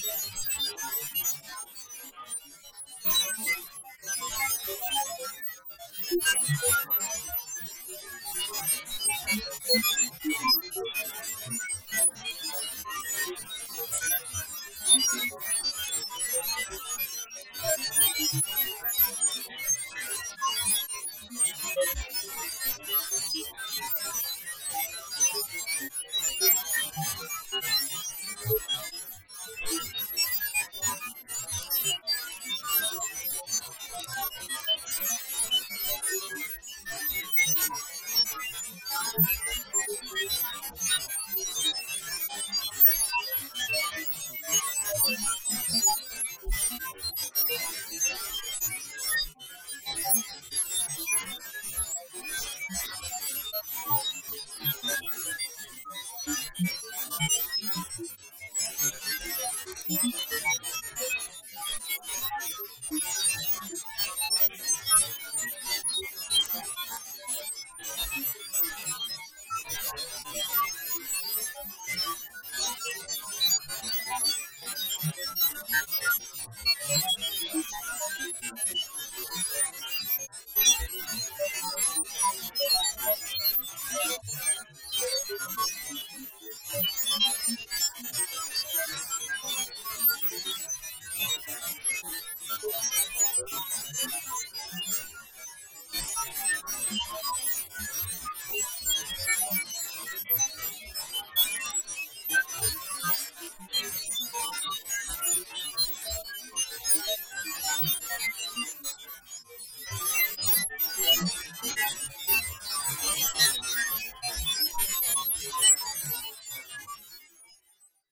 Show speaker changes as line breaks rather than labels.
Thank you.